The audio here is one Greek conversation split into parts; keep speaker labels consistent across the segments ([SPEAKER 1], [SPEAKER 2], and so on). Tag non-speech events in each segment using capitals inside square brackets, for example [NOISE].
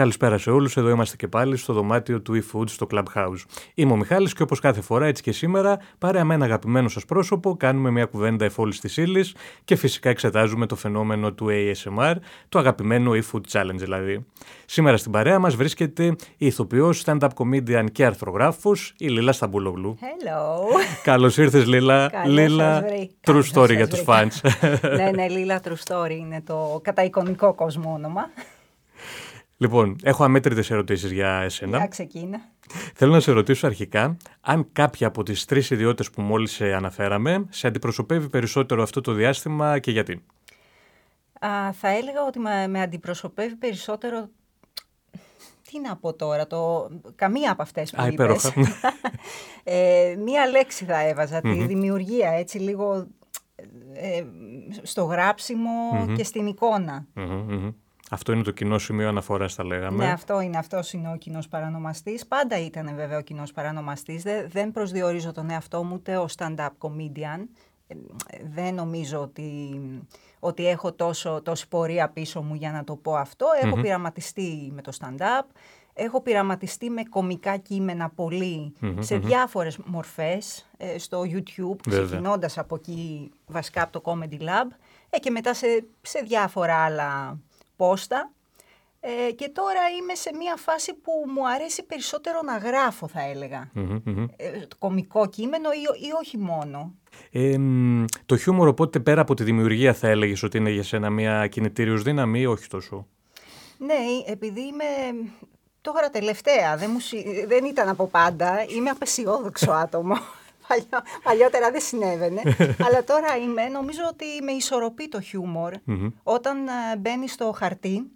[SPEAKER 1] Καλησπέρα σε όλους. Εδώ είμαστε και πάλι στο δωμάτιο του eFood στο Clubhouse. Είμαι ο Μιχάλης και όπως κάθε φορά, έτσι και σήμερα, παρέα με ένα αγαπημένο σας πρόσωπο, κάνουμε μια κουβέντα εφόλη της ύλης και φυσικά εξετάζουμε το φαινόμενο του ASMR, το αγαπημένο eFood Challenge δηλαδή. Σήμερα στην παρέα μας βρίσκεται η ηθοποιός, stand-up comedian και αρθρογράφος, η Λίλα Σταμπούλογλου.
[SPEAKER 2] Hello.
[SPEAKER 1] Καλώς ήρθες, Λίλα.
[SPEAKER 2] Λίλα,
[SPEAKER 1] true story για τους fans.
[SPEAKER 2] ναι, ναι, Λίλα, true story είναι το καταεικονικό κόσμο όνομα.
[SPEAKER 1] Λοιπόν, έχω αμέτρητες ερωτήσεις για εσένα.
[SPEAKER 2] Για ξεκίνα.
[SPEAKER 1] Θέλω να σε ρωτήσω αρχικά αν κάποια από τις τρεις ιδιότητε που μόλις αναφέραμε σε αντιπροσωπεύει περισσότερο αυτό το διάστημα και γιατί;
[SPEAKER 2] Α, θα έλεγα ότι με, με αντιπροσωπεύει περισσότερο τι να πω τώρα, το... καμία από αυτές που
[SPEAKER 1] Α,
[SPEAKER 2] είπες. [LAUGHS] ε, μία λέξη θα εβαζα τη δημιουργία, έτσι λίγο ε, στο γράψιμο και στην εικόνα.
[SPEAKER 1] Αυτό είναι το κοινό σημείο αναφοράς, τα λέγαμε.
[SPEAKER 2] Ναι, αυτό είναι, αυτός είναι ο κοινός παρανομαστής. Πάντα ήταν βέβαια ο κοινός παρανομαστής. Δεν, προσδιορίζω τον εαυτό μου ούτε ως stand-up comedian. Ε, δεν νομίζω ότι, ότι έχω τόσο, τόση πορεία πίσω μου για να το πω αυτό. Έχω πειραματιστεί με το stand-up. Έχω πειραματιστεί με κομικά κείμενα σε διάφορες μορφές ε, στο YouTube, ξεκινώντας από εκεί βασικά από το Comedy Lab ε, και μετά σε, σε διάφορα άλλα πόστα. Ε, και τώρα είμαι σε μια φάση που μου αρέσει περισσότερο να γράφω θα ελεγα Ε, κομικό κείμενο ή, ή όχι μόνο.
[SPEAKER 1] Ε, το χιούμορ οπότε πέρα από τη δημιουργία θα έλεγες ότι είναι για σένα μια κινητήριος δύναμη ή όχι τόσο;
[SPEAKER 2] Ναι, επειδή είμαι τώρα τελευταία, δεν, μου, δεν ήταν από πάντα, είμαι απεσιόδοξο [LAUGHS] άτομο. Παλιότερα δεν συνέβαινε. [LAUGHS] αλλά τώρα είμαι, νομίζω ότι με ισορροπεί το χιούμορ όταν ε, μπαίνει στο χαρτί,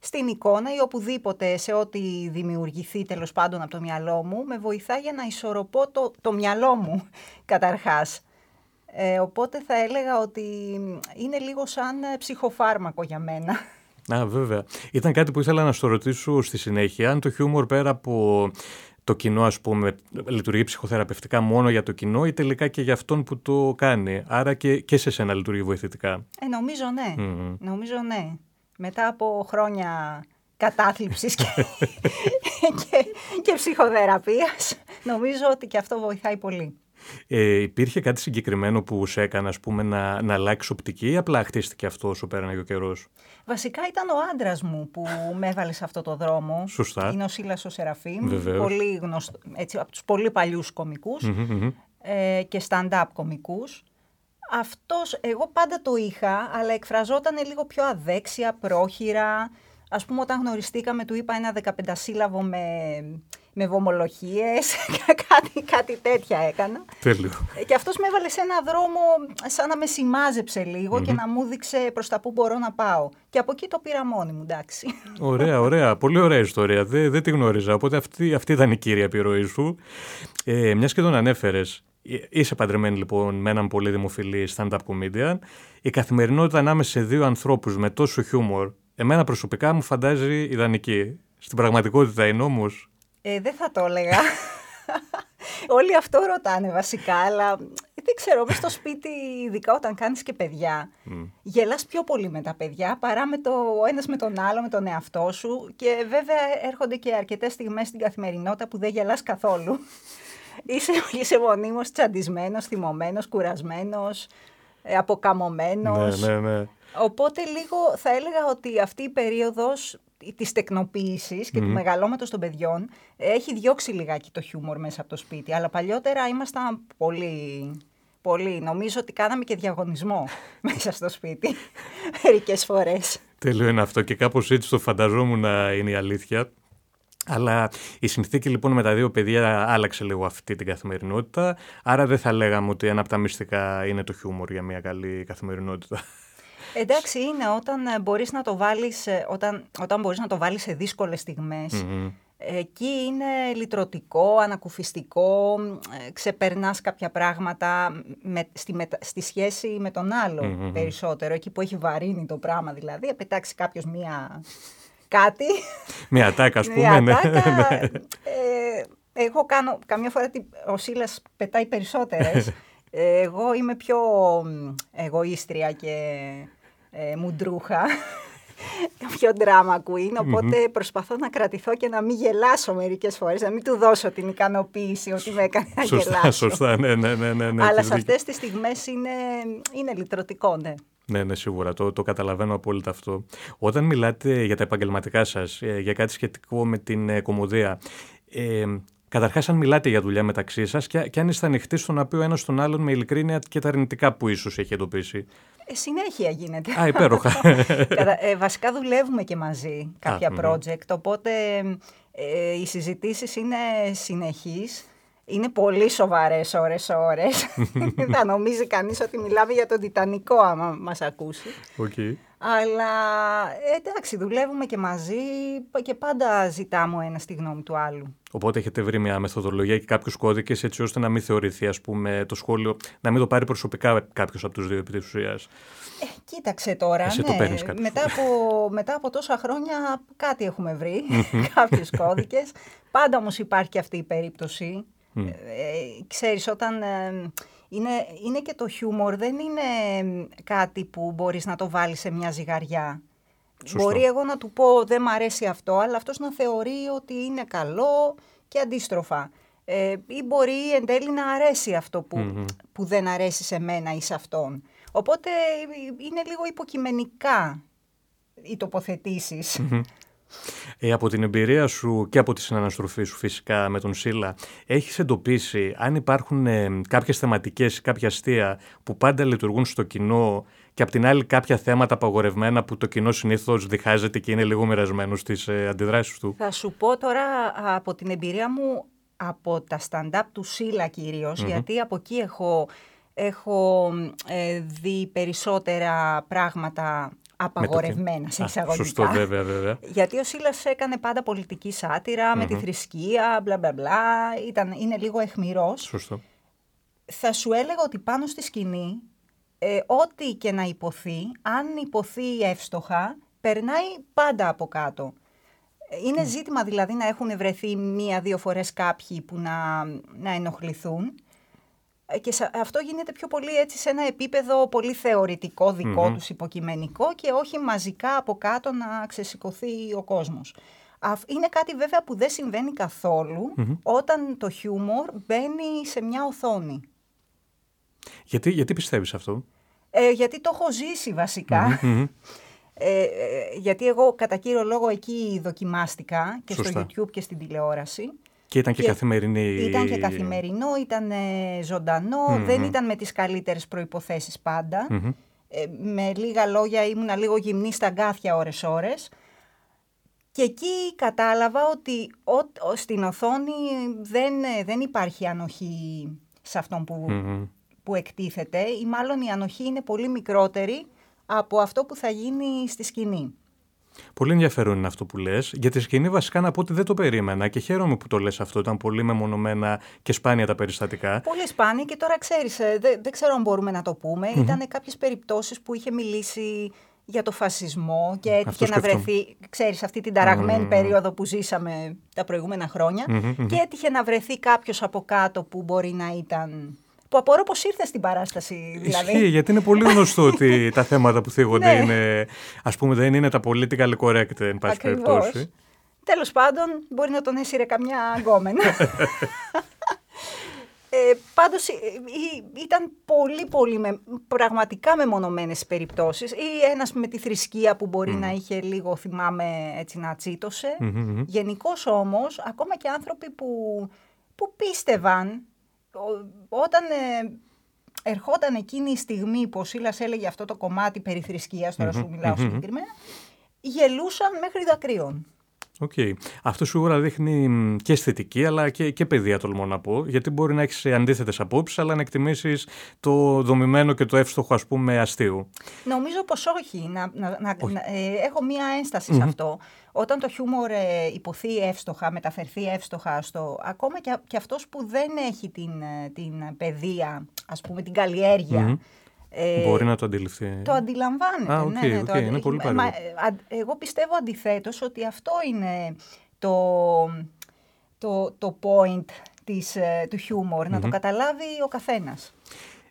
[SPEAKER 2] στην εικόνα ή οπουδήποτε σε ό,τι δημιουργηθεί τέλος πάντων από το μυαλό μου, με βοηθά για να ισορροπώ το, το μυαλό μου [LAUGHS] καταρχάς. Ε, οπότε θα έλεγα ότι είναι λίγο σαν ε, ψυχοφάρμακο για μένα.
[SPEAKER 1] Α, βέβαια. Ήταν κάτι που ήθελα να σου ρωτήσω στη συνέχεια. Αν το χιούμορ πέρα από το κοινό, ας πούμε, λειτουργεί ψυχοθεραπευτικά μόνο για το κοινό ή τελικά και για αυτόν που το κάνει. Άρα και, και σε σένα λειτουργεί βοηθητικά.
[SPEAKER 2] Ε, νομίζω ναι. Νομίζω ναι. Μετά από χρόνια κατάθλιψης και, [LAUGHS] και, και ψυχοθεραπείας, νομίζω ότι και αυτό βοηθάει πολύ.
[SPEAKER 1] Ε, υπήρχε κάτι συγκεκριμένο που σε έκανε ας πούμε, να, να αλλάξει οπτική ή απλά χτίστηκε αυτό όσο πέρανε ο καιρός;
[SPEAKER 2] Βασικά ήταν ο άντρας μου που με έβαλε σε αυτό το δρόμο.
[SPEAKER 1] Σωστά.
[SPEAKER 2] Είναι ο Σίλας ο Σεραφείμ. Πολύ γνωστό, έτσι, από τους πολύ παλιούς ε, και stand-up κομικούς. Αυτός, εγώ πάντα το είχα, αλλά εκφραζόταν λίγο πιο αδέξια, πρόχειρα. Ας πούμε, όταν γνωριστήκαμε, του είπα ένα 15 σύλλαβο με με βομολογίες, [LAUGHS] κάτι, κάτι τέτοια έκανα.
[SPEAKER 1] Τέλειο.
[SPEAKER 2] Και αυτός με έβαλε σε ένα δρόμο σαν να με σημάζεψε και να μου δείξε προς τα που μπορώ να πάω. Και από εκεί το πήρα μόνη μου, εντάξει. [LAUGHS]
[SPEAKER 1] Ωραία, ωραία. Πολύ ωραία ιστορία. Δεν, δεν τη γνώριζα. Οπότε αυτή, αυτή ήταν η κύρια επιρροή σου. Ε, Μιας και τον ανέφερες, ε, Είσαι παντρεμένη λοιπόν με έναν πολύ δημοφιλή stand-up comedian. Η καθημερινότητα ανάμεσα σε δύο ανθρώπους με τόσο χιούμορ, εμένα προσωπικά μου φαντάζει ιδανική. Στην πραγματικότητα είναι όμως
[SPEAKER 2] ε, δεν θα το έλεγα. [LAUGHS] Όλοι αυτό ρωτάνε βασικά, αλλά δεν ξέρω, μες στο σπίτι, ειδικά όταν κάνεις και παιδιά, mm. γελάς πιο πολύ με τα παιδιά παρά με το ο ένας με τον άλλο, με τον εαυτό σου και βέβαια έρχονται και αρκετές στιγμές στην καθημερινότητα που δεν γελάς καθόλου. [LAUGHS] είσαι, είσαι μονίμως τσαντισμένος, θυμωμένος, κουρασμένος, ε, αποκαμωμένος.
[SPEAKER 1] Ναι, ναι, ναι.
[SPEAKER 2] Οπότε λίγο θα έλεγα ότι αυτή η περίοδος της τεκνοποίησης και του μεγαλώματος των παιδιών έχει διώξει λιγάκι το χιούμορ μέσα από το σπίτι. Αλλά παλιότερα ήμασταν πολύ. Πολύ. Νομίζω ότι κάναμε και διαγωνισμό [LAUGHS] μέσα στο σπίτι [LAUGHS] μερικές φορές.
[SPEAKER 1] Τέλειο είναι αυτό και κάπως έτσι το φανταζόμουν να είναι η αλήθεια. Αλλά η συνθήκη λοιπόν με τα δύο παιδιά άλλαξε λίγο αυτή την καθημερινότητα. Άρα δεν θα λέγαμε ότι ένα από τα μυστικά είναι το χιούμορ για μια καλή καθημερινότητα.
[SPEAKER 2] Εντάξει, είναι όταν ε, μπορείς να το βάλεις, ε, όταν, όταν μπορείς να το βάλεις σε δύσκολες Εκεί είναι λυτρωτικό, ανακουφιστικό, ε, ξεπερνάς κάποια πράγματα με, στη, στη σχέση με τον άλλο περισσότερο. Εκεί που έχει βαρύνει το πράγμα δηλαδή, επετάξει κάποιος μία κάτι.
[SPEAKER 1] Μία ατάκα, ας πούμε.
[SPEAKER 2] Μία ναι. ατάκα. [LAUGHS] ε, εγώ κάνω, καμιά φορά ο Σίλας πετάει περισσότερες. [LAUGHS] εγώ είμαι πιο εγωίστρια και ε, μουντρούχα. [LAUGHS] πιο drama queen, οποτε προσπαθώ να κρατηθώ και να μην γελάσω μερικές φορές, να μην του δώσω την ικανοποίηση ότι με έκανε να
[SPEAKER 1] σωστά,
[SPEAKER 2] γελάσω.
[SPEAKER 1] Σωστά, ναι, ναι, ναι. ναι, ναι
[SPEAKER 2] Αλλά σε αυτές τις στιγμές είναι, είναι λυτρωτικό, ναι.
[SPEAKER 1] Ναι, ναι, σίγουρα. Το, το καταλαβαίνω απόλυτα αυτό. Όταν μιλάτε για τα επαγγελματικά σας, ε, για κάτι σχετικό με την ε, κομμωδία, ε, Καταρχάς, αν μιλάτε για δουλειά μεταξύ σας και, και αν είστε ανοιχτοί στο να πει ο ένας τον άλλον με ειλικρίνεια και τα αρνητικά που ίσως έχει εντοπίσει.
[SPEAKER 2] Ε, συνέχεια γίνεται.
[SPEAKER 1] Α, υπέροχα. [LAUGHS]
[SPEAKER 2] ε, βασικά δουλεύουμε και μαζί κάποια project, οπότε ε, οι συζητήσεις είναι συνεχείς. Είναι πολύ σοβαρές ώρες-ώρες. [LAUGHS] Θα νομίζει κανείς ότι μιλάμε για τον Τιτανικό άμα μας ακούσει.
[SPEAKER 1] Okay.
[SPEAKER 2] Αλλά εντάξει, δουλεύουμε και μαζί και πάντα ζητάμε ο ένας τη γνώμη του άλλου.
[SPEAKER 1] Οπότε έχετε βρει μια μεθοδολογία και κάποιους κώδικες έτσι ώστε να μην θεωρηθεί ας πούμε, το σχόλιο, να μην το πάρει προσωπικά κάποιος από τους δύο επί της ουσίας.
[SPEAKER 2] Ε, κοίταξε τώρα.
[SPEAKER 1] Εσύ
[SPEAKER 2] ναι.
[SPEAKER 1] το παίρνεις κάτι.
[SPEAKER 2] Μετά, από, μετά από τόσα χρόνια κάτι έχουμε βρει, [LAUGHS] κάποιου κώδικες. Πάντα όμως υπάρχει και αυτή η περίπτωση. Ε, ξέρεις, όταν ε, είναι, είναι και το χιούμορ, δεν είναι κάτι που μπορείς να το βάλεις σε μια ζυγαριά. Μπορεί εγώ να του πω δεν μ' αρέσει αυτό, αλλά αυτός να θεωρεί ότι είναι καλό και αντίστροφα. Ε, ή μπορεί εν τέλει να αρέσει αυτό που, που δεν αρέσει σε μένα ή σε αυτόν. Οπότε είναι λίγο υποκειμενικά οι τοποθετησεις
[SPEAKER 1] ε, από την εμπειρία σου και από τη συναναστροφή σου φυσικά με τον Σίλα, έχεις εντοπίσει αν υπάρχουν ε, κάποιες θεματικές, κάποια αστεία που πάντα λειτουργούν στο κοινό και απ' την άλλη κάποια θέματα απαγορευμένα που το κοινό συνήθως διχάζεται και είναι λίγο μοιρασμένο στις ε, αντιδράσεις του;
[SPEAKER 2] Θα σου πω τώρα από την εμπειρία μου από τα stand-up του Σίλα κυριως γιατί από εκεί έχω, έχω ε, δει περισσότερα πράγματα απαγορευμένα σε εισαγωγικά.
[SPEAKER 1] σωστό, βέβαια, βέβαια.
[SPEAKER 2] Γιατί ο Σίλας έκανε πάντα πολιτική με τη θρησκεία, μπλα μπλα μπλα. Ήταν, είναι λίγο εχμηρός.
[SPEAKER 1] Σωστό.
[SPEAKER 2] Θα σου έλεγα ότι πάνω στη σκηνή, ε, ό,τι και να υποθεί, αν υποθεί εύστοχα, περνάει πάντα από κάτω. Είναι ζήτημα δηλαδή να έχουν βρεθεί μία-δύο φορές κάποιοι που να, να ενοχληθούν ε, και αυτό γίνεται πιο πολύ έτσι σε ένα επίπεδο πολύ θεωρητικό δικό mm τους υποκειμενικό και όχι μαζικά από κάτω να ξεσηκωθεί ο κόσμος. Είναι κάτι βέβαια που δεν συμβαίνει όταν το χιούμορ μπαίνει σε μια οθόνη.
[SPEAKER 1] Γιατί, γιατί πιστεύεις αυτό;
[SPEAKER 2] Ε, γιατί το έχω ζήσει [LAUGHS] Ε, ε, γιατί εγώ κατά κύριο λόγο εκεί δοκιμάστηκα και στο YouTube και στην τηλεόραση.
[SPEAKER 1] Και ήταν και, καθημερινή.
[SPEAKER 2] Ήταν και καθημερινό, ήταν δεν ήταν με τις καλύτερες προϋποθέσεις πάντα. Ε, με λίγα λόγια ήμουνα λίγο γυμνή στα γκάθια ώρες-ώρες. Και εκεί κατάλαβα ότι ο, στην οθόνη δεν, δεν υπάρχει ανοχή σε αυτόν που, που εκτίθεται ή μάλλον η ανοχή είναι πολύ μικρότερη από αυτό που θα γίνει στη σκηνή.
[SPEAKER 1] Πολύ ενδιαφέρον είναι αυτό που λες. Για τη σκηνή, βασικά να πω ότι δεν το περίμενα και χαίρομαι που το λες αυτό. Ήταν πολύ μεμονωμένα και σπάνια τα περιστατικά.
[SPEAKER 2] Πολύ σπάνια και τώρα ξέρεις, ε, δεν, δεν ξέρω αν μπορούμε να το πούμε. Mm-hmm. Ήταν κάποιες περιπτώσεις που είχε μιλήσει για το φασισμό και έτυχε να βρεθεί, ξέρεις, αυτή την ταραγμένη περίοδο που ζήσαμε τα προηγούμενα και έτυχε να βρεθεί κάποιος από κάτω που μπορεί να ήταν που απορώ πως ήρθε στην παράσταση. Δηλαδή.
[SPEAKER 1] Ισχύει, γιατί είναι πολύ γνωστό ότι [LAUGHS] τα θέματα που θίγονται ναι. είναι, ας πούμε, δεν είναι τα political correct, εν πάση περιπτώσει.
[SPEAKER 2] Τέλος πάντων, μπορεί να τον έσυρε καμιά γκόμενα. [LAUGHS] Ε, πάντως ε, ήταν πολύ πολύ με, πραγματικά μεμονωμένες περιπτώσεις ή ένας με τη θρησκεία που μπορεί να είχε λίγο θυμάμαι έτσι να τσίτωσε. Mm-hmm. Γενικώς όμως ακόμα και άνθρωποι που, που πίστευαν όταν ε, ερχόταν εκείνη η στιγμή που ο Σίλας έλεγε αυτό το κομμάτι περί θρησκείας, τώρα σου μιλάω συγκεκριμένα, γελούσαν μέχρι δακρύων.
[SPEAKER 1] Οκ. Okay. Αυτό σίγουρα δείχνει και αισθητική αλλά και, και παιδεία, τολμώ να πω. Γιατί μπορεί να έχεις αντίθετες απόψεις, αλλά να εκτιμήσεις το δομημένο και το εύστοχο, ας πούμε, αστείου.
[SPEAKER 2] Νομίζω πως όχι. Να, να, να, ε, έχω μία ένσταση σε αυτό. Όταν το χιούμορ ε, υποθεί εύστοχα, μεταφερθεί εύστοχα στο. ακόμα και, και αυτός που δεν έχει την, ε, την παιδεία, ας πούμε, την καλλιέργεια.
[SPEAKER 1] Ε, Μπορεί να το αντιληφθεί.
[SPEAKER 2] Το αντιλαμβάνεται.
[SPEAKER 1] Α, okay, ναι, ναι, το είναι πολύ παρέμβο.
[SPEAKER 2] Εγώ πιστεύω αντιθέτως ότι αυτό είναι το, το, το point της, ε, του χιούμορ, να το καταλάβει ο καθένας.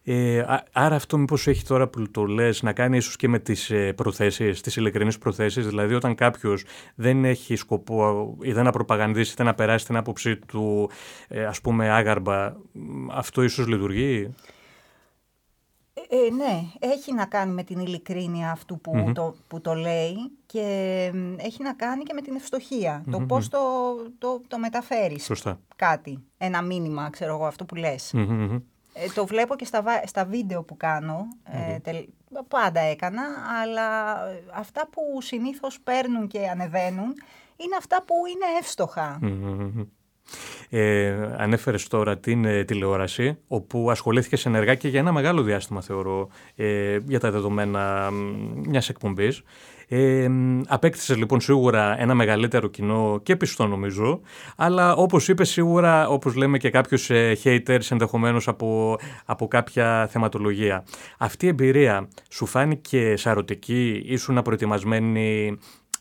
[SPEAKER 1] Ε, άρα αυτό μήπως έχει τώρα που το λες να κάνει ίσως και με τις ε, προθέσεις, τις ειλικρινείς προθέσεις, δηλαδή όταν κάποιος δεν έχει σκοπό ή δεν να προπαγανδίσει είτε να περάσει την άποψή του ε, ας πούμε άγαρμπα, αυτό ίσως λειτουργεί;
[SPEAKER 2] Ε, ναι, έχει να κάνει με την ειλικρίνεια αυτού που, το, που το λέει και έχει να κάνει και με την ευστοχια το πώς το, το, το μεταφέρεις
[SPEAKER 1] Σωστά.
[SPEAKER 2] κάτι, ένα μήνυμα, ξέρω εγώ, αυτό που λες. Ε, το βλέπω και στα, στα βίντεο που κάνω, ε, πάντα έκανα, αλλά αυτά που συνήθως παίρνουν και ανεβαίνουν είναι αυτά που είναι εύστοχα.
[SPEAKER 1] Ε, ανέφερες τώρα την ε, τηλεόραση, όπου ασχολήθηκες ενεργά και για ένα μεγάλο διάστημα, θεωρώ, ε, για τα δεδομένα μιας εκπομπής. Ε, απέκτησες λοιπόν σίγουρα ένα μεγαλύτερο κοινό και πιστό νομίζω, αλλά όπως είπες σίγουρα, όπως λέμε και κάποιους ε, haters ενδεχομένως από, από κάποια θεματολογία. Αυτή η εμπειρία σου φάνηκε σαρωτική, ήσουν προετοιμασμένη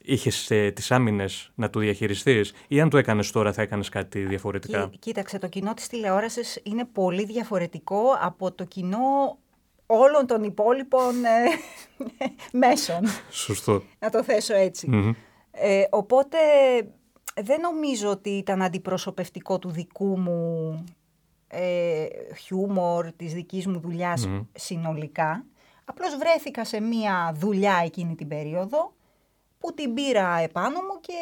[SPEAKER 1] είχες ε, τις άμυνες να το διαχειριστείς, ή αν το έκανες τώρα, θα έκανες κάτι διαφορετικά;
[SPEAKER 2] κοίταξε, το κοινό της τηλεόρασης είναι πολύ διαφορετικό από το κοινό όλων των υπόλοιπων ε, [LAUGHS] μέσων.
[SPEAKER 1] Σωστό.
[SPEAKER 2] Να το θέσω Ε, οπότε δεν νομίζω ότι ήταν αντιπροσωπευτικό του δικού μου ε, χιούμορ, της δικής μου δουλειας συνολικά. Απλώς βρέθηκα σε μία δουλειά εκείνη την περίοδο που την πήρα επάνω μου και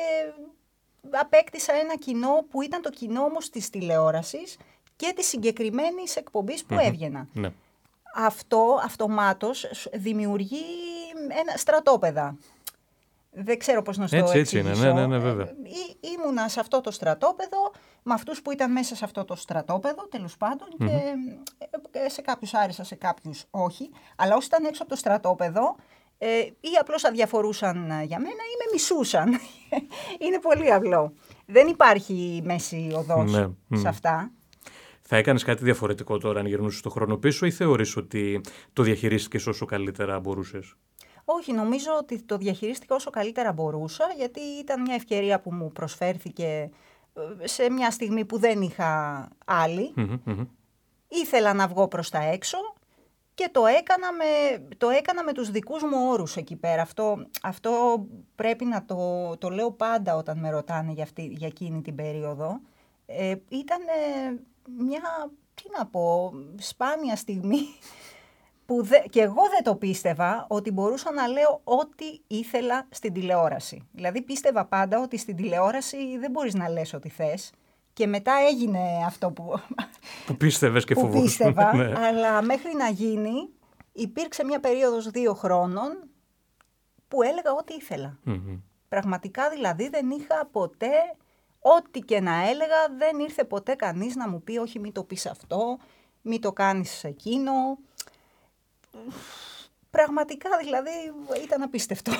[SPEAKER 2] απέκτησα ένα κοινό που ήταν το κοινό όμω της τηλεόρασης και της συγκεκριμένης εκπομπής που έβγαινα. Ναι. Αυτό αυτομάτως δημιουργεί ένα στρατόπεδα. Δεν ξέρω πώς να σου
[SPEAKER 1] έτσι, το Έτσι είναι, ναι, ναι, ναι, βέβαια.
[SPEAKER 2] Ή, ήμουνα σε αυτό το στρατόπεδο, με αυτούς που ήταν μέσα σε αυτό το στρατόπεδο, τέλος και ε, σε κάποιους άρεσα, σε κάποιους όχι. Αλλά όσοι ήταν έξω από το στρατόπεδο, ε, ή απλώς αδιαφορούσαν για μένα ή με μισούσαν. [LAUGHS] Είναι πολύ απλό. Δεν υπάρχει μέση οδός ναι, σε αυτά.
[SPEAKER 1] Θα έκανες κάτι διαφορετικό τώρα αν γυρνούσες το χρόνο πίσω ή θεωρείς ότι το διαχειρίστηκες όσο καλύτερα μπορούσες;
[SPEAKER 2] Όχι, νομίζω ότι το διαχειρίστηκα όσο καλύτερα μπορούσα γιατί ήταν μια ευκαιρία που μου προσφέρθηκε ε, σε μια στιγμή που δεν είχα Ήθελα να βγω προς τα έξω και το έκανα με, το έκανα με τους δικούς μου όρους εκεί πέρα. Αυτό, αυτό πρέπει να το, το λέω πάντα όταν με ρωτάνε για, αυτή, για εκείνη την περίοδο. Ε, ήταν μια, τι να πω, σπάνια στιγμή που δε, και εγώ δεν το πίστευα ότι μπορούσα να λέω ό,τι ήθελα στην τηλεόραση. Δηλαδή πίστευα πάντα ότι στην τηλεόραση δεν μπορείς να λες ό,τι θες. Και μετά έγινε αυτό που,
[SPEAKER 1] που πίστευες και
[SPEAKER 2] που πίστευα, [LAUGHS] ναι. αλλά μέχρι να γίνει υπήρξε μια περίοδος δύο χρόνων που έλεγα ό,τι Πραγματικά δηλαδή δεν είχα ποτέ, ό,τι και να έλεγα, δεν ήρθε ποτέ κανείς να μου πει όχι μην το πεις αυτό, μην το κάνεις εκείνο. Πραγματικά δηλαδή ήταν απίστευτο.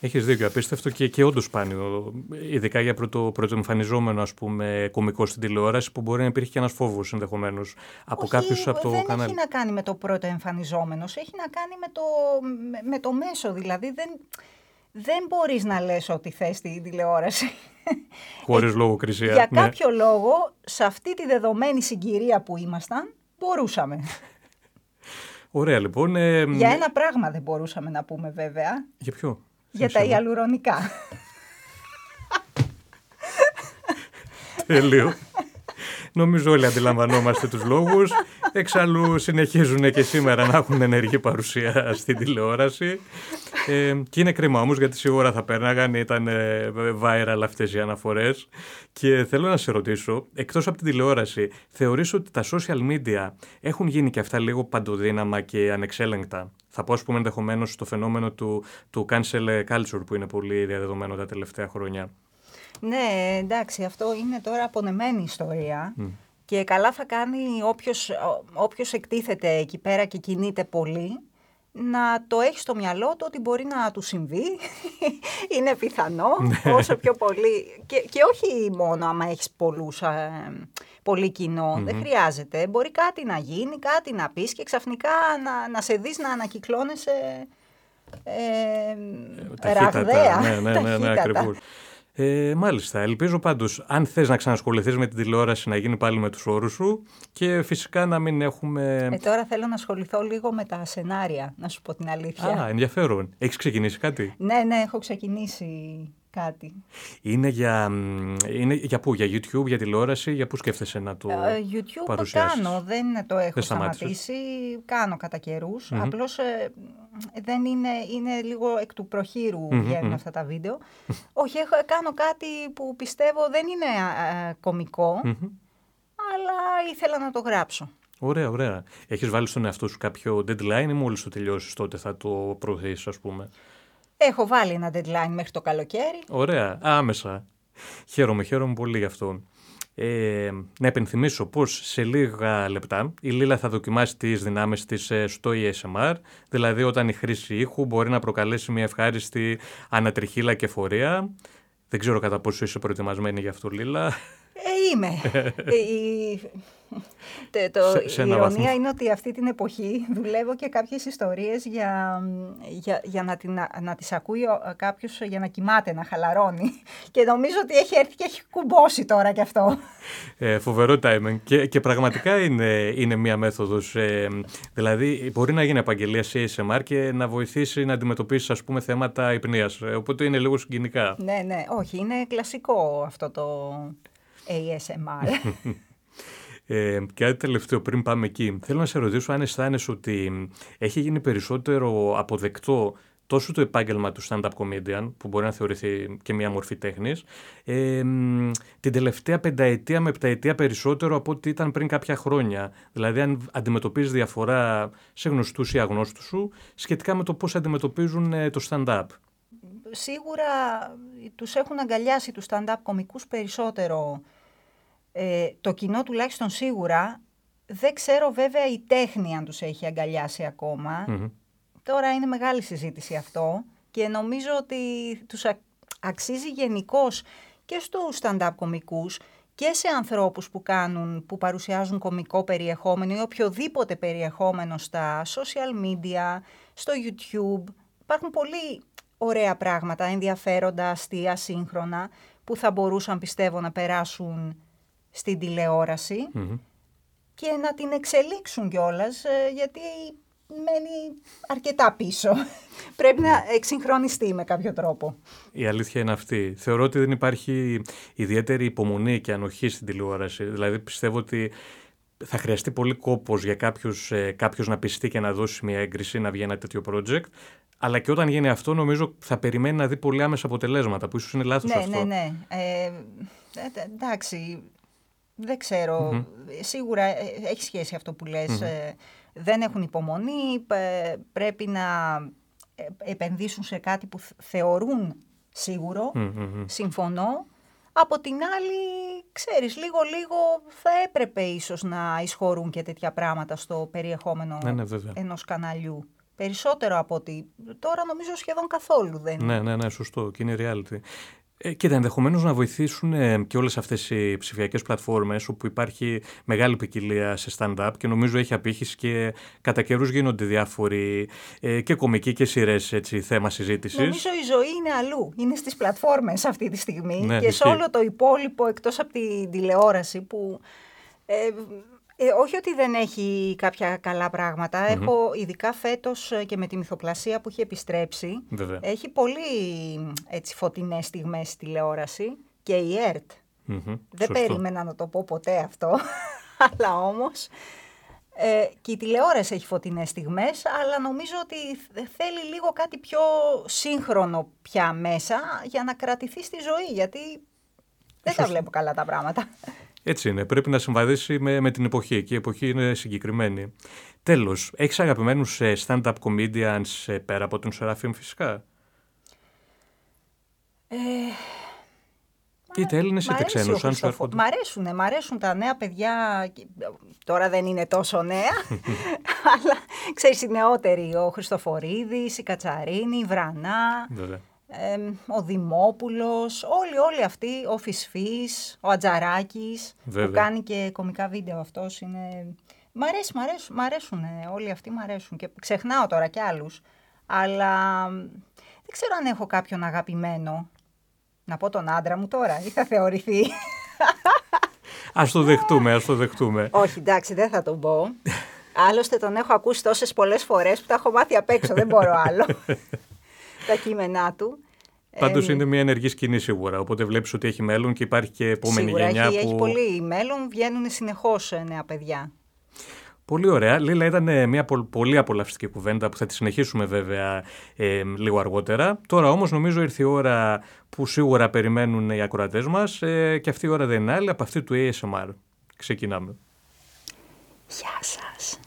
[SPEAKER 1] Έχεις δίκιο, απίστευτο και, και όντως σπάνιο. Ειδικά για πρωτο, πρωτοεμφανιζόμενο ας πούμε, κωμικό στην τηλεόραση, που μπορεί να υπήρχε και ένας φόβος ενδεχομένως από κάποιους από το
[SPEAKER 2] δεν
[SPEAKER 1] κανάλι.
[SPEAKER 2] Δεν έχει να κάνει με το πρωτοεμφανιζόμενος, έχει να κάνει με το, με, το μέσο. Δηλαδή δεν, δεν μπορείς να λες ό,τι θες στην τηλεόραση.
[SPEAKER 1] Χωρίς ε, λογοκρισία.
[SPEAKER 2] Για ναι. κάποιο λόγο, σε αυτή τη δεδομένη συγκυρία που ήμασταν, μπορούσαμε.
[SPEAKER 1] Ωραία λοιπόν. Ε,
[SPEAKER 2] για ένα πράγμα δεν μπορούσαμε να πούμε βέβαια.
[SPEAKER 1] Για ποιο;
[SPEAKER 2] Για τα ιαλουρονικά.
[SPEAKER 1] Τέλειο. Νομίζω όλοι αντιλαμβανόμαστε τους λόγους. Εξάλλου συνεχίζουν και σήμερα να έχουν ενεργή παρουσία στην τηλεόραση. Ε, και είναι κρίμα όμως γιατί σίγουρα θα πέρναγαν, ήταν ε, viral αυτές οι αναφορές. Και θέλω να σε ρωτήσω, εκτός από την τηλεόραση, θεωρείς ότι τα social media έχουν γίνει και αυτά λίγο παντοδύναμα και ανεξέλεγκτα; Θα πω, ας πούμε, ενδεχομένως το φαινόμενο του, του cancel culture που είναι πολύ διαδεδομένο τα τελευταία χρόνια.
[SPEAKER 2] Ναι, εντάξει, αυτό είναι τώρα απονεμένη ιστορία. Και καλά θα κάνει όποιος, όποιος εκτίθεται εκεί πέρα και κινείται πολύ, να το έχει στο μυαλό του ότι μπορεί να του συμβεί, [LAUGHS] είναι πιθανό, ναι. όσο πιο πολύ. Και, και όχι μόνο άμα έχεις πολλούς, ε, πολύ δεν χρειάζεται. Μπορεί κάτι να γίνει, κάτι να πεις και ξαφνικά να, να σε δεις να ανακυκλώνεσαι ε, ε, ραγδαία.
[SPEAKER 1] Ναι, ναι, ναι, ναι, ακριβώς. Ε, μάλιστα. Ελπίζω πάντως, αν θες να ξανασχοληθείς με την τηλεόραση, να γίνει πάλι με τους όρους σου και φυσικά να μην έχουμε.
[SPEAKER 2] Ε, τώρα θέλω να ασχοληθώ λίγο με τα σενάρια, να σου πω την αλήθεια.
[SPEAKER 1] Α, ενδιαφέρον. Έχεις ξεκινήσει κάτι;
[SPEAKER 2] Ναι, ναι, έχω ξεκινήσει κάτι.
[SPEAKER 1] Είναι για, είναι για πού, για YouTube, για τηλεόραση, για πού σκέφτεσαι να το
[SPEAKER 2] ε, YouTube
[SPEAKER 1] παρουσιάσεις;
[SPEAKER 2] κάνω, δεν το έχω
[SPEAKER 1] Δεν
[SPEAKER 2] σταματήσει, κάνω κατά καιρούς.
[SPEAKER 1] Μμμ.
[SPEAKER 2] Απλώς ε, δεν είναι, είναι λίγο εκ του προχείρου
[SPEAKER 1] Μμμ,
[SPEAKER 2] βγαίνουν
[SPEAKER 1] μμμ.
[SPEAKER 2] αυτά τα βίντεο. Όχι, έχω, κάνω κάτι που πιστεύω δεν είναι α, α, κωμικό,
[SPEAKER 1] Μμμ.
[SPEAKER 2] αλλά ήθελα να το γράψω.
[SPEAKER 1] Ωραία, ωραία. Έχεις βάλει στον εαυτό σου κάποιο deadline ή μόλις το τελειώσεις τότε θα το προωθήσεις, ας πούμε;
[SPEAKER 2] Έχω βάλει ένα deadline μέχρι το καλοκαίρι.
[SPEAKER 1] Ωραία, άμεσα. Χαίρομαι, χαίρομαι πολύ γι' αυτό. Ε, να επενθυμίσω πως σε λίγα λεπτά η Λίλα θα δοκιμάσει τις δυνάμεις της ε, στο ESMR, δηλαδή όταν η χρήση ήχου μπορεί να προκαλέσει μια ευχάριστη ανατριχίλα και φορεία. Δεν ξέρω κατά πόσο είσαι προετοιμασμένη γι' αυτό, Λίλα.
[SPEAKER 2] Ε, είμαι. Ε, η... [LAUGHS] τε- το,
[SPEAKER 1] Σε- σε
[SPEAKER 2] η
[SPEAKER 1] ένα
[SPEAKER 2] ηρωνία
[SPEAKER 1] βαθμό.
[SPEAKER 2] είναι ότι αυτή την εποχή δουλεύω και κάποιες ιστορίες για, για, για να, την, να τις ακούει ο- κάποιος για να κοιμάται, να χαλαρώνει. [LAUGHS] Και νομίζω ότι έχει έρθει και έχει κουμπώσει τώρα κι αυτό.
[SPEAKER 1] Ε, φοβερό timing. Και, και πραγματικά είναι, είναι μία μέθοδος. Ε, δηλαδή, μπορεί να γίνει επαγγελία σε ASMR και να βοηθήσει να αντιμετωπίσει, ας πούμε, θέματα υπνίας. Ε, οπότε είναι λίγο συγκινικά.
[SPEAKER 2] ναι, ναι, όχι, είναι κλασικό αυτό το ASMR.
[SPEAKER 1] Ε, και κάτι τελευταίο πριν πάμε εκεί. Θέλω να σε ρωτήσω αν αισθάνεσαι ότι έχει γίνει περισσότερο αποδεκτό τόσο το επάγγελμα του stand-up comedian, που μπορεί να θεωρηθεί και μια μορφή τέχνης, ε, μ, την τελευταία πενταετία με επταετία περισσότερο από ό,τι ήταν πριν κάποια χρόνια. Δηλαδή, αν αντιμετωπίζεις διαφορά σε γνωστούς ή αγνώστους σου, σχετικά με το πώς αντιμετωπίζουν ε, το stand-up.
[SPEAKER 2] Σίγουρα τους έχουν αγκαλιάσει τους stand-up κομικούς περισσότερο ε, το κοινό τουλάχιστον σίγουρα. Δεν ξέρω βέβαια η τέχνη αν τους έχει αγκαλιάσει ακόμα.
[SPEAKER 1] Μμμ.
[SPEAKER 2] Τώρα είναι μεγάλη συζήτηση αυτό και νομίζω ότι τους α- αξίζει γενικώ και στους stand-up κομικούς και σε ανθρώπους που κάνουν, που παρουσιάζουν κομικό περιεχόμενο ή οποιοδήποτε περιεχόμενο στα social media, στο YouTube. Υπάρχουν πολύ ωραία πράγματα, ενδιαφέροντα, αστεία, σύγχρονα, που θα μπορούσαν πιστεύω να περάσουν στην τηλεόραση
[SPEAKER 1] Μμμ.
[SPEAKER 2] και να την εξελίξουν κιόλας, γιατί μένει αρκετά πίσω. [LAUGHS] Πρέπει να εξυγχρονιστεί με κάποιο τρόπο.
[SPEAKER 1] Η αλήθεια είναι αυτή. Θεωρώ ότι δεν υπάρχει ιδιαίτερη υπομονή και ανοχή στην τηλεόραση. Δηλαδή πιστεύω ότι θα χρειαστεί πολύ κόπος για κάποιους, ε, κάποιος να πιστεί και να δώσει μια έγκριση να βγει ένα τέτοιο project. Αλλά και όταν γίνει αυτό, νομίζω θα περιμένει να δει πολύ άμεσα αποτελέσματα, που ίσως είναι λάθος
[SPEAKER 2] ναι,
[SPEAKER 1] αυτό.
[SPEAKER 2] ναι, ναι. Ε, ε, εντάξει, δεν ξέρω. Σίγουρα ε, έχει σχέση αυτό που λες. Ε, δεν έχουν υπομονή, πε- πρέπει να ε, επενδύσουν σε κάτι που θ- θεωρούν σίγουρο.
[SPEAKER 1] Μμ, μμ, μμ.
[SPEAKER 2] Συμφωνώ. Από την άλλη, ξέρεις, λίγο-λίγο θα έπρεπε ίσως να εισχωρούν και τέτοια πράγματα στο περιεχόμενο
[SPEAKER 1] Ναι, ναι, βέβαια.
[SPEAKER 2] ενός καναλιού. Περισσότερο από ότι τώρα νομίζω σχεδόν καθόλου δεν
[SPEAKER 1] Ναι, ναι, ναι, σωστό. Και είναι reality. Ε, κοίτα, ενδεχομένως να βοηθήσουν ε, και όλες αυτές οι ψηφιακές πλατφόρμες όπου υπάρχει μεγάλη ποικιλία σε stand-up και νομίζω έχει απήχηση και κατά καιρούς γίνονται διάφοροι ε, και κομικοί και σειρές θέμα συζήτησης.
[SPEAKER 2] Νομίζω η ζωή είναι αλλού. Είναι στις πλατφόρμες αυτή τη στιγμή
[SPEAKER 1] Ναι,
[SPEAKER 2] και σε
[SPEAKER 1] ισχύει.
[SPEAKER 2] όλο το υπόλοιπο εκτός από την τηλεόραση που... Ε, ε, όχι ότι δεν έχει κάποια καλά πράγματα. Έχω ειδικά φέτος ε, και με τη μυθοπλασία που έχει επιστρέψει.
[SPEAKER 1] Βέβαια.
[SPEAKER 2] Έχει πολύ έτσι, φωτεινές στιγμές στη τηλεόραση και η ΕΡΤ.
[SPEAKER 1] Μμμ,
[SPEAKER 2] Δεν
[SPEAKER 1] σωστό.
[SPEAKER 2] περίμενα να το πω ποτέ αυτό, [LAUGHS] αλλά όμως ε, και η τηλεόραση έχει φωτεινές στιγμές, αλλά νομίζω ότι θ- θέλει λίγο κάτι πιο σύγχρονο πια μέσα για να κρατηθεί στη ζωή, γιατί δεν τα βλέπω καλά τα πράγματα.
[SPEAKER 1] Έτσι είναι. Πρέπει να συμβαδίσει με, με την εποχή και η εποχή είναι συγκεκριμένη. Τέλος, έχεις αγαπημένους stand-up comedians ε, πέρα από τον Σεραφείμ φυσικά;
[SPEAKER 2] Ε,
[SPEAKER 1] Είτε Έλληνες
[SPEAKER 2] Μ'
[SPEAKER 1] είτε
[SPEAKER 2] αρέσει
[SPEAKER 1] ξένους.
[SPEAKER 2] ο
[SPEAKER 1] Αν σου
[SPEAKER 2] Χριστοφο-
[SPEAKER 1] έρχονται.
[SPEAKER 2] Μ' αρέσουν, μ' αρέσουν τα νέα παιδιά. και- Τώρα δεν είναι τόσο νέα, [LAUGHS] αλλά ξέρεις οι νεότεροι. Ο Χριστοφορίδης, η Κατσαρίνη, η Βρανά,
[SPEAKER 1] Βέβαια
[SPEAKER 2] ο Δημόπουλος, όλοι, όλοι αυτοί, ο Φυσφής, ο Ατζαράκης,
[SPEAKER 1] Βέβαια.
[SPEAKER 2] που κάνει και κωμικά βίντεο αυτός, είναι... Μ' αρέσει, μ' αρέσουν, μ αρέσουν όλοι αυτοί μ' αρέσουν και ξεχνάω τώρα κι άλλους, αλλά δεν ξέρω αν έχω κάποιον αγαπημένο.
[SPEAKER 3] Να πω τον άντρα μου τώρα ή θα θεωρηθεί.
[SPEAKER 1] Ας το δεχτούμε, ας το δεχτούμε.
[SPEAKER 3] Όχι, εντάξει, δεν θα τον πω. Άλλωστε τον έχω ακούσει τόσες πολλές φορές που τα έχω μάθει απ' έξω, δεν μπορώ άλλο. [LAUGHS] τα κείμενά του.
[SPEAKER 1] Πάντως ε, είναι μια ενεργή σκηνή σίγουρα. Οπότε βλέπεις ότι έχει μέλλον και υπάρχει και επόμενη γενιά.
[SPEAKER 3] Έχει,
[SPEAKER 1] που...
[SPEAKER 3] έχει πολύ μέλλον, βγαίνουν συνεχώς ε, νέα παιδιά.
[SPEAKER 1] Πολύ ωραία. Λίλα, ήταν ε, μια πολύ απολαυστική κουβέντα που θα τη συνεχίσουμε βέβαια λίγο αργότερα. Τώρα όμως νομίζω ήρθε η ώρα που σίγουρα περιμένουν οι ακροατές μας και αυτή η ώρα δεν είναι άλλη από αυτή του ASMR. Ξεκινάμε.
[SPEAKER 2] Γεια σας.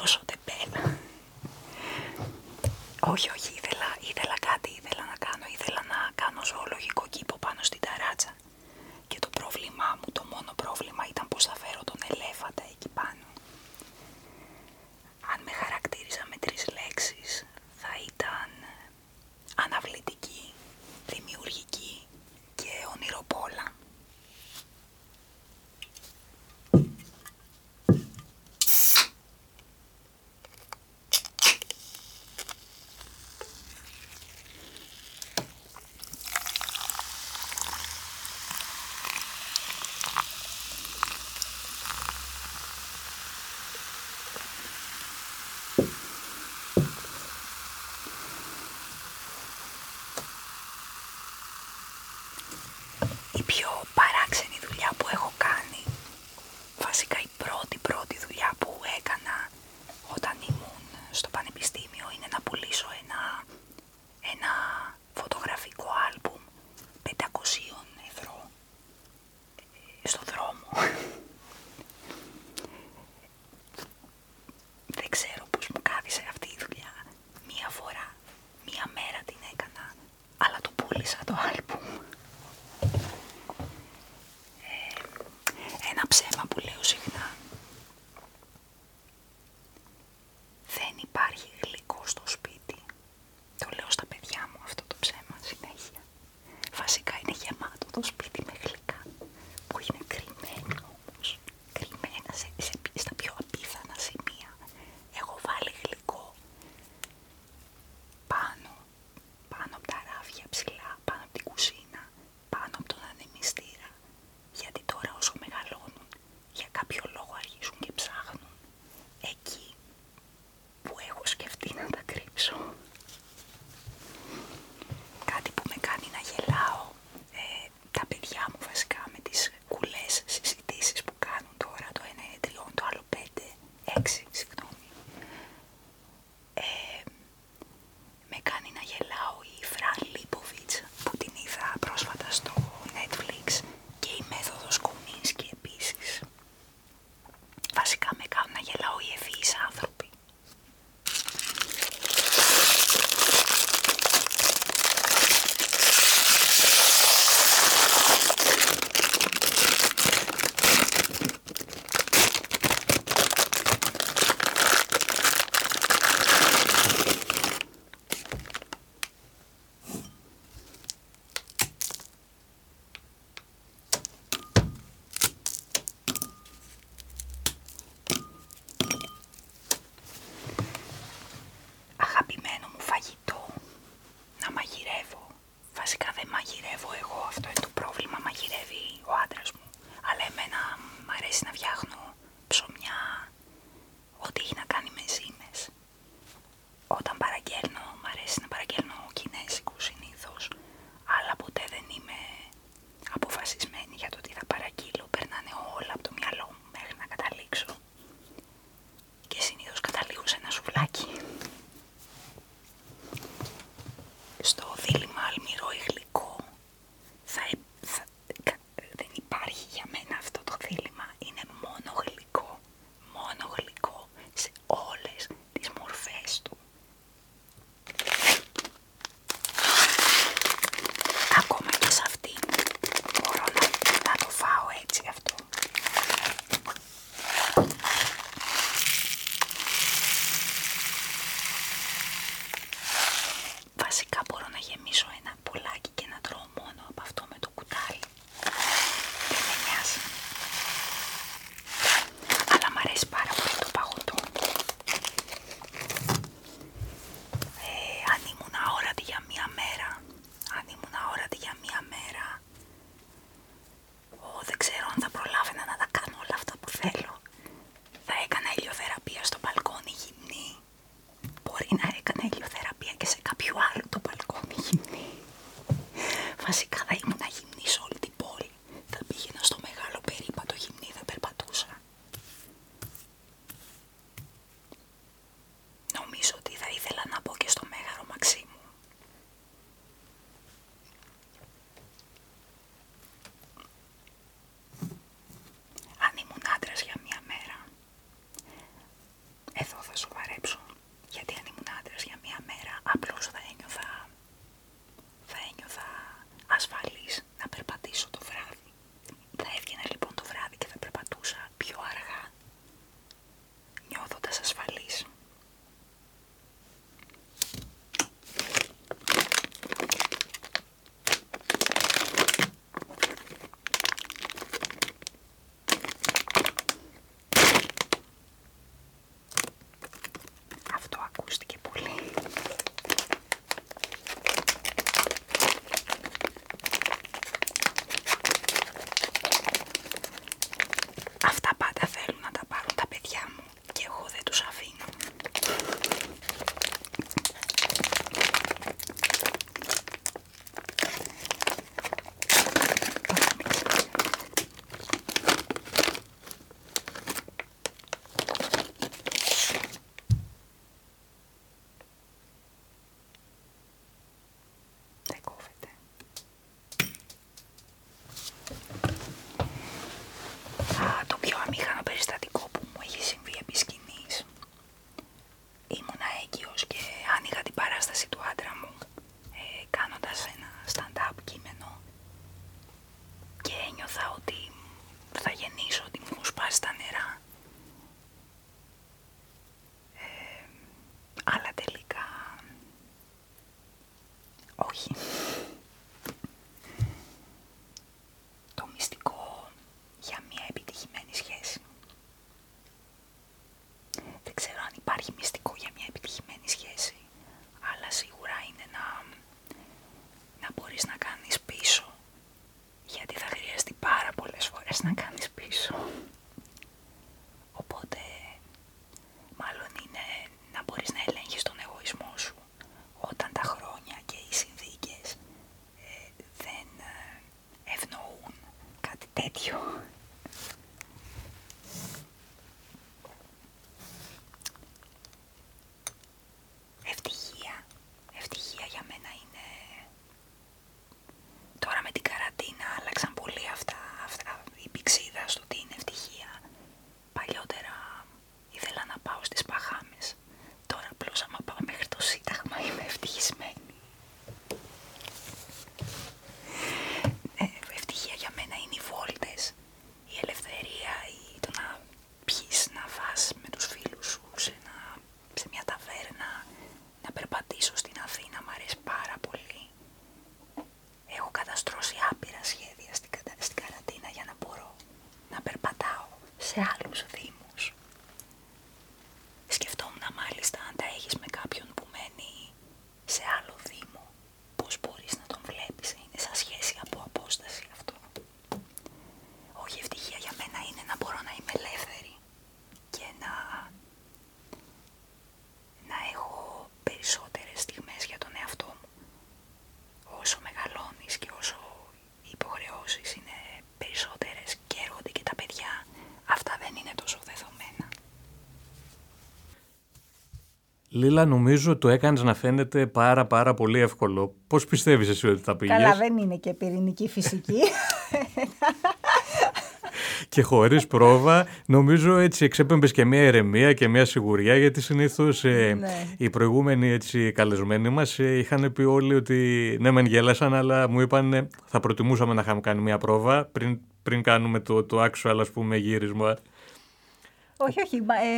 [SPEAKER 2] τόσο τεμπέλα. όχι, όχι, όχι. Το μυστικό για μια επιτυχημένη σχέση. Δεν ξέρω αν υπάρχει μυστικό για μια επιτυχημένη σχέση, αλλά σίγουρα είναι να, να μπορείς να κάνεις πίσω, γιατί θα χρειαστεί πάρα πολλές φορές να κάνεις πίσω. Οπότε, μάλλον είναι να μπορείς να ελέγχεις τον εγωισμό σου όταν τα χρόνια και οι συνθήκες ε, δεν ε, ευνοούν κάτι τέτοιο. Ευτυχία. Ευτυχία για μένα είναι... Τώρα με την καραντίνα άλλαξαν πολύ αυτά, αυτά η πηξίδα στο τι είναι ευτυχία. Παλιότερα ήθελα να πάω στις Παχάμες. Τώρα απλώς άμα πάω μέχρι το Σύνταγμα είμαι ευτυχισμένη. Ε, ευτυχία για μένα είναι οι βόλτες, η ελευθερία, η, το να πιείς, να φας με τους φίλους σου σε, ένα- σε μια ταβέρνα, να περπατήσω στην Αθήνα, μ' αρέσει πάρα πολύ. Έχω καταστρώσει άπειρα σχέδια στην, κατα- στην καραντίνα για να μπορώ να περπατάω σε άλλους δήμους. Σκεφτόμουν μάλιστα αν τα έχεις με κάποιον που μένει σε άλλο δήμο, πώς μπορείς να τον βλέπεις, είναι σαν σχέση από απόσταση αυτό. Όχι ευτυχία για μένα είναι να μπορώ να είμαι ελεύθερη και να, να έχω περισσότερες στιγμές για τον εαυτό μου. Όσο μεγαλώνεις και όσο οι υποχρεώσεις είναι περισσότερες και έρχονται και τα παιδιά, αυτά δεν είναι τόσο δεδομένα.
[SPEAKER 1] Λίλα, νομίζω το έκανες να φαίνεται πάρα πάρα πολύ εύκολο. Πώς πιστεύεις εσύ ότι θα πήγες;
[SPEAKER 4] Καλά, δεν είναι και πυρηνική φυσική. [LAUGHS]
[SPEAKER 1] και χωρίς πρόβα, νομίζω έτσι εξέπεμπες και μια ερεμία και μια σιγουριά γιατί συνήθως ε,
[SPEAKER 4] Ναι.
[SPEAKER 1] οι προηγούμενοι έτσι καλεσμένοι μας ε, είχαν πει όλοι ότι ναι μεν γέλασαν αλλά μου είπαν ε, θα προτιμούσαμε να είχαμε κάνει μια πρόβα πριν, πριν κάνουμε το, το actual ας πούμε γύρισμα.
[SPEAKER 4] Όχι, όχι. μα, ε,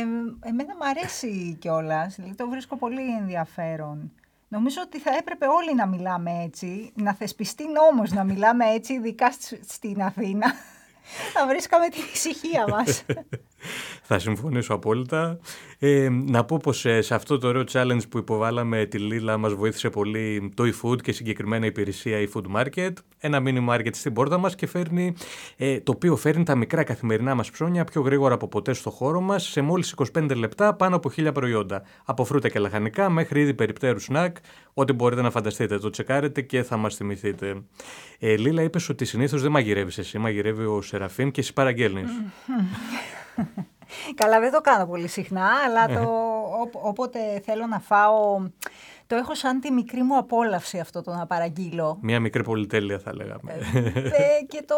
[SPEAKER 4] εμένα μου αρέσει κιόλας. Δηλαδή το βρίσκω πολύ ενδιαφέρον. Νομίζω ότι θα έπρεπε όλοι να μιλάμε έτσι, να θεσπιστεί νόμος να μιλάμε έτσι, ειδικά σ- στην Αθήνα. Θα βρίσκαμε την ησυχία μας.
[SPEAKER 1] Θα συμφωνήσω απόλυτα. Ε, να πω πως ε, σε αυτό το ωραίο challenge που υποβάλαμε τη Λίλα μας βοήθησε πολύ το eFood και συγκεκριμένα η υπηρεσία eFood Market. Ένα mini market στην πόρτα μας και φέρνει, ε, το οποίο φέρνει τα μικρά καθημερινά μας ψώνια πιο γρήγορα από ποτέ στο χώρο μας σε μόλις 25 λεπτά πάνω από 1000 προϊόντα. Από φρούτα και λαχανικά μέχρι είδη περιπτέρου σνακ, ό,τι μπορείτε να φανταστείτε. Το τσεκάρετε και θα μας θυμηθείτε. Ε, Λίλα, είπες ότι συνήθως δεν μαγειρεύεις εσύ, μαγειρεύει ο Σεραφείμ και εσύ παραγγέλνεις.
[SPEAKER 4] Καλά, δεν το κάνω πολύ συχνά, αλλά το, όπο- όποτε θέλω να φάω, το έχω σαν τη μικρή μου απόλαυση αυτό το να παραγγείλω.
[SPEAKER 1] Μια μικρή πολυτέλεια θα λέγαμε.
[SPEAKER 4] Ε, και το,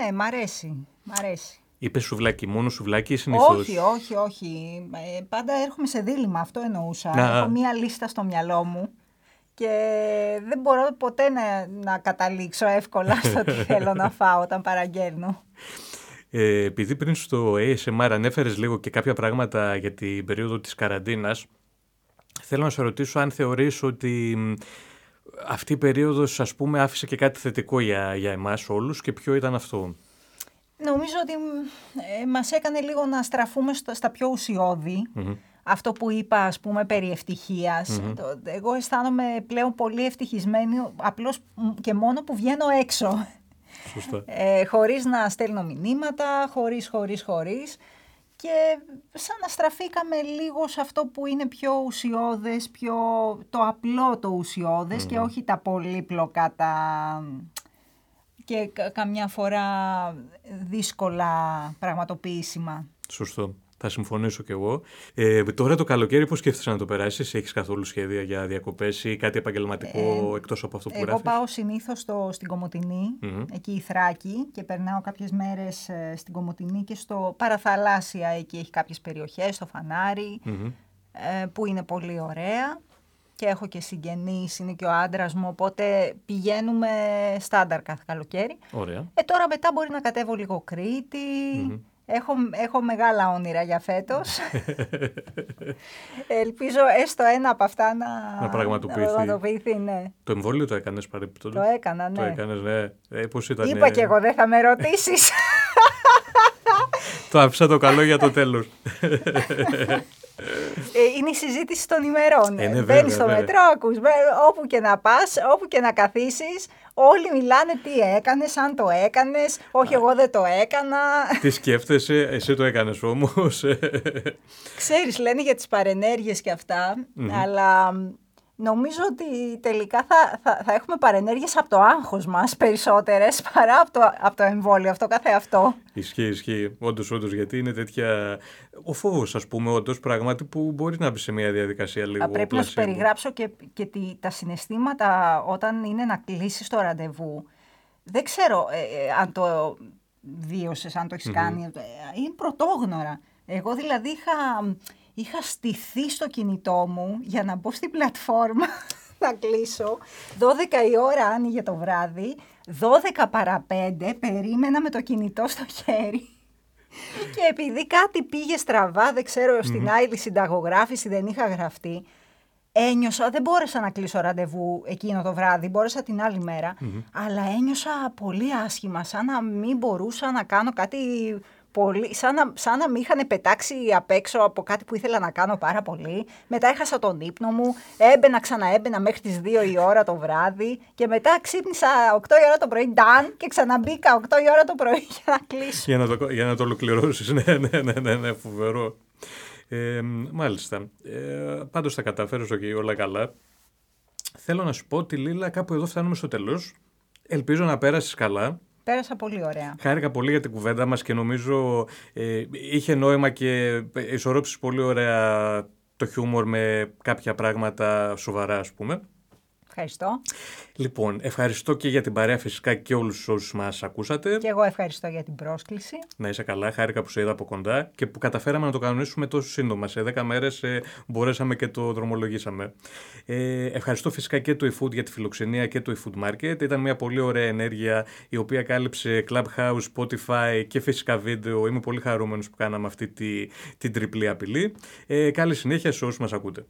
[SPEAKER 4] ναι, μ' αρέσει, μ' αρέσει.
[SPEAKER 1] Είπες σουβλάκι, μόνο σουβλάκι ή συνήθως;
[SPEAKER 4] Όχι, όχι, όχι. Ε, πάντα έρχομαι σε δίλημα, αυτό εννοούσα.
[SPEAKER 1] Να.
[SPEAKER 4] Έχω μία λίστα στο μυαλό μου και δεν μπορώ ποτέ να, να καταλήξω εύκολα [LAUGHS] στο τι θέλω να φάω όταν παραγγέλνω.
[SPEAKER 1] Ε, επειδή πριν στο ASMR ανέφερες λίγο και κάποια πράγματα για την περίοδο της καραντίνας, θέλω να σε ρωτήσω αν θεωρείς ότι μ, αυτή η περίοδος ας πούμε άφησε και κάτι θετικό για, για εμάς όλους και ποιο ήταν αυτό;
[SPEAKER 4] Νομίζω ότι ε, μας έκανε λίγο να στραφούμε στο- στα πιο ουσιώδη.
[SPEAKER 2] Αυτό που είπα ας πούμε περί ευτυχίας, το- εγώ αισθάνομαι πλέον πολύ ευτυχισμένη απλώς και μόνο που βγαίνω έξω.
[SPEAKER 1] Σωστά.
[SPEAKER 2] Ε, χωρίς να στέλνω μηνύματα, χωρίς, χωρίς, χωρίς. Και σαν να στραφήκαμε λίγο σε αυτό που είναι πιο ουσιώδες, πιο το απλό το ουσιώδες και όχι τα πολύπλοκα, τα... και κα- καμιά φορά δύσκολα πραγματοποιήσιμα.
[SPEAKER 1] Σωστό. Θα συμφωνήσω κι εγώ. Ε, τώρα το καλοκαίρι πώς σκέφτεσαι να το περάσεις, έχεις καθόλου σχέδια για διακοπές ή κάτι επαγγελματικό εκτός από αυτό που
[SPEAKER 2] Εγώ
[SPEAKER 1] γράφεις;
[SPEAKER 2] πάω συνήθως στο, στην κομοτινη εκεί η Θράκη και περνάω κάποιες μέρες ε, στην Κομοτηνή και στο παραθαλάσσια, εκεί έχει κάποιες περιοχές, στο φαναρι ε, που είναι πολύ ωραία και έχω και συγγενείς, είναι και ο άντρας μου, οπότε πηγαίνουμε στάνταρ κάθε καλοκαίρι.
[SPEAKER 1] Ωραία.
[SPEAKER 2] Ε, τώρα μετά μπορεί να κατέβω λίγο Κρήτη. Έχω, έχω μεγάλα όνειρα για φέτος. [LAUGHS] Ελπίζω έστω ένα από αυτά να,
[SPEAKER 1] Να πραγματοποιηθεί.
[SPEAKER 2] να πραγματοποιηθεί, ναι.
[SPEAKER 1] Το εμβόλιο το έκανες παρεμπιπτόντως;
[SPEAKER 2] Το έκανα,
[SPEAKER 1] Το
[SPEAKER 2] ναι.
[SPEAKER 1] έκανες, ναι. Ε, πώς ήταν.
[SPEAKER 2] Είπα
[SPEAKER 1] ε,
[SPEAKER 2] και εγώ δεν θα με ρωτήσεις. [LAUGHS]
[SPEAKER 1] Το άφησα το καλό για το τέλος.
[SPEAKER 2] Ε, είναι η συζήτηση των ημερών.
[SPEAKER 1] Ε, ναι,
[SPEAKER 2] Μπαίνεις
[SPEAKER 1] βέβαια,
[SPEAKER 2] στο
[SPEAKER 1] βέβαια.
[SPEAKER 2] μετρό, ακούς, μπε- όπου και να πας, όπου και να καθίσεις, όλοι μιλάνε τι έκανες, αν το έκανες, όχι εγώ δεν το έκανα.
[SPEAKER 1] Τι σκέφτεσαι, εσύ το έκανες όμως.
[SPEAKER 2] Ξέρεις, λένε για τις παρενέργειες και αυτα αλλά μ, νομίζω ότι τελικά θα, θα, θα έχουμε παρενέργειες από το άγχος μας περισσότερες [LAUGHS] παρά από το, από το εμβόλιο αυτό καθε αυτό.
[SPEAKER 1] Ισχύει, ισχύει. Όντως, όντως, γιατί είναι τέτοια. Ο φόβος, ας πούμε, όντως πράγματι που μπορεί να μπει σε μια διαδικασία λίγο.
[SPEAKER 2] Α, Πρέπει να σου
[SPEAKER 1] πλασίμπο.
[SPEAKER 2] περιγράψω και, και τι- τα συναισθήματα όταν είναι να κλείσεις το ραντεβού. Δεν ξέρω ε, ε, αν το βίωσες, αν το έχεις κάνει. Ε, Είναι πρωτόγνωρα. Εγώ δηλαδή είχα, είχα στηθεί στο κινητό μου για να μπω στην πλατφόρμα [LAUGHS] να κλείσω. 12 η ώρα άνοιγε το βράδυ, 12 παρα 5 περίμενα με το κινητό στο χέρι. [LAUGHS] Και επειδή κάτι πήγε στραβά, δεν ξέρω, στην άλλη συνταγογράφηση δεν είχα γραφτεί, ένιωσα, δεν μπόρεσα να κλείσω ραντεβού εκείνο το βράδυ, μπόρεσα την άλλη μέρα, αλλά ένιωσα πολύ άσχημα, σαν να μην μπορούσα να κάνω κάτι πολύ, σαν να, σαν να με είχαν πετάξει απ' έξω από κάτι που ήθελα να κάνω πάρα πολύ. Μετά έχασα τον ύπνο μου, έμπαινα, ξαναέμπαινα μέχρι τις 2 η ώρα το βράδυ και μετά ξύπνησα 8 η ώρα το πρωί, νταν, και ξαναμπήκα 8 η ώρα το πρωί [LAUGHS] για να κλείσω.
[SPEAKER 1] Για να το, για να το ολοκληρώσεις. [LAUGHS] ναι, ναι, ναι, ναι, ναι, φοβερό. Ε, μάλιστα. Ε, πάντως θα καταφέρω και όλα καλά. Θέλω να σου πω ότι Λίλα κάπου εδώ φτάνουμε στο τέλος. Ελπίζω να πέρασεις καλά.
[SPEAKER 2] Πέρασα πολύ ωραία.
[SPEAKER 1] Χάρηκα πολύ για την κουβέντα μας και νομίζω ε, είχε νόημα και ισορρόψεις πολύ ωραία το χιούμορ με κάποια πράγματα σοβαρά ας πούμε.
[SPEAKER 2] Ευχαριστώ.
[SPEAKER 1] Λοιπόν, ευχαριστώ και για την παρέα φυσικά και όλους όσους μας ακούσατε.
[SPEAKER 2] Και εγώ ευχαριστώ για την πρόσκληση.
[SPEAKER 1] Να είσαι καλά, χάρηκα που σε είδα από κοντά και που καταφέραμε να το κανονίσουμε τόσο σύντομα. Σε 10 μέρες ε, μπορέσαμε και το δρομολογήσαμε. Ε, ευχαριστώ φυσικά και το eFood για τη φιλοξενία και το eFood Market. Ήταν μια πολύ ωραία ενέργεια η οποία κάλυψε Clubhouse, Spotify και φυσικά βίντεο. Είμαι πολύ χαρούμενος που κάναμε αυτή τη, την τριπλή απειλή. Ε, καλή συνέχεια σε όσους μας ακούτε.